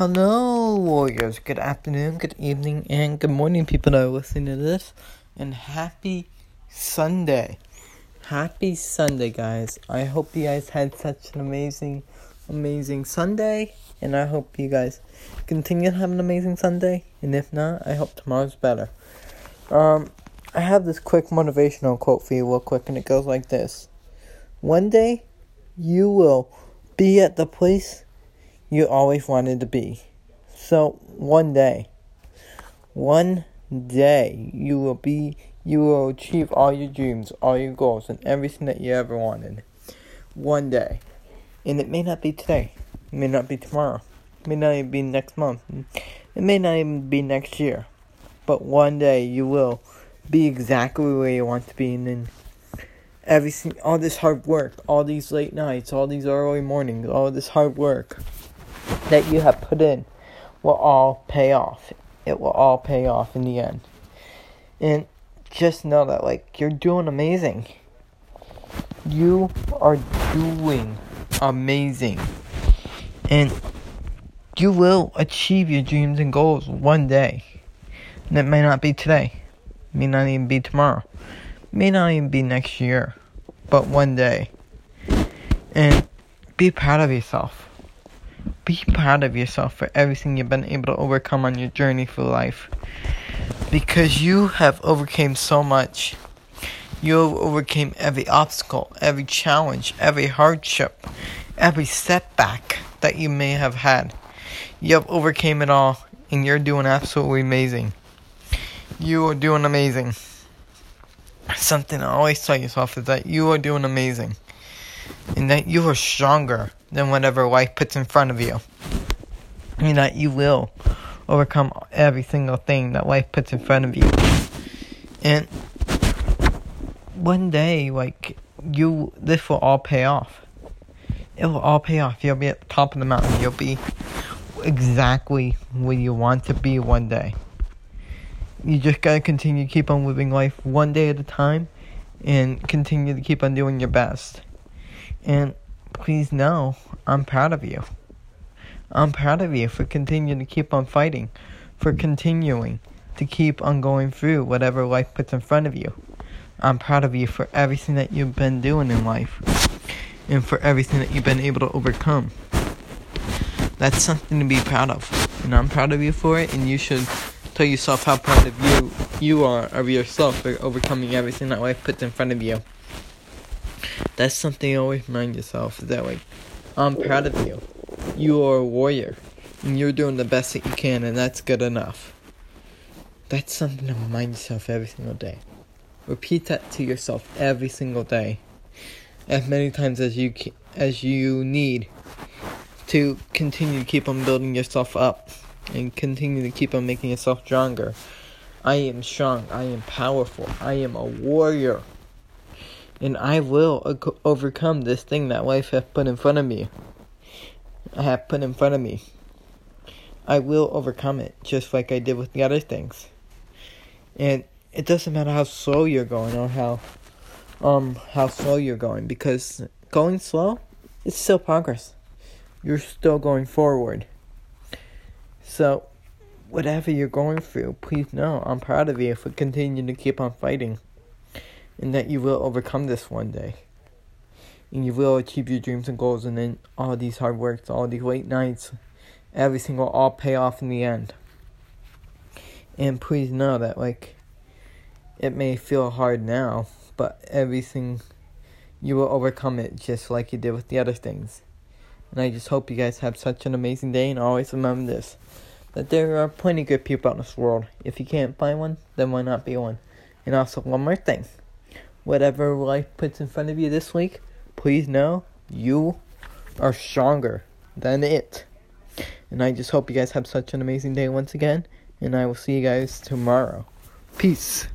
Hello, warriors. Good afternoon, good evening, and good morning, people that are listening to this. And happy Sunday. Happy Sunday, guys. I hope you guys had such an amazing, amazing Sunday. And I hope you guys continue to have an amazing Sunday. And if not, I hope tomorrow's better. Um, I have this quick motivational quote for you, real quick, and it goes like this One day, you will be at the place you always wanted to be. So one day, one day, you will be, you will achieve all your dreams, all your goals, and everything that you ever wanted. One day. And it may not be today. It may not be tomorrow. It may not even be next month. It may not even be next year. But one day you will be exactly where you want to be and then everything all this hard work, all these late nights, all these early mornings, all this hard work that you have put in will all pay off. It will all pay off in the end. And just know that, like, you're doing amazing. You are doing amazing. And you will achieve your dreams and goals one day. And it may not be today, it may not even be tomorrow, it may not even be next year, but one day. And be proud of yourself be proud of yourself for everything you've been able to overcome on your journey through life. Because you have overcame so much. You have overcame every obstacle, every challenge, every hardship, every setback that you may have had. You have overcame it all and you're doing absolutely amazing. You are doing amazing. Something I always tell yourself is that you are doing amazing and that you are stronger than whatever life puts in front of you. And that you will overcome every single thing that life puts in front of you. And one day, like, you, this will all pay off. It will all pay off. You'll be at the top of the mountain. You'll be exactly where you want to be one day. You just gotta continue to keep on living life one day at a time and continue to keep on doing your best. And please know I'm proud of you. I'm proud of you for continuing to keep on fighting, for continuing to keep on going through whatever life puts in front of you. I'm proud of you for everything that you've been doing in life and for everything that you've been able to overcome. That's something to be proud of. And I'm proud of you for it and you should tell yourself how proud of you you are of yourself for overcoming everything that life puts in front of you. That's something you always remind yourself that like I'm proud of you. You are a warrior and you're doing the best that you can and that's good enough. That's something to remind yourself every single day. Repeat that to yourself every single day. As many times as you as you need to continue to keep on building yourself up and continue to keep on making yourself stronger. I am strong. I am powerful. I am a warrior and I will overcome this thing that life has put in front of me. I have put in front of me. I will overcome it, just like I did with the other things. And it doesn't matter how slow you're going or how um how slow you're going because going slow it's still progress. You're still going forward. So whatever you're going through, please know I'm proud of you for continuing to keep on fighting and that you will overcome this one day. And you will achieve your dreams and goals, and then all these hard works, all these late nights, everything will all pay off in the end. And please know that, like, it may feel hard now, but everything, you will overcome it just like you did with the other things. And I just hope you guys have such an amazing day, and always remember this that there are plenty of good people out in this world. If you can't find one, then why not be one? And also, one more thing whatever life puts in front of you this week, please know you are stronger than it. And I just hope you guys have such an amazing day once again. And I will see you guys tomorrow. Peace.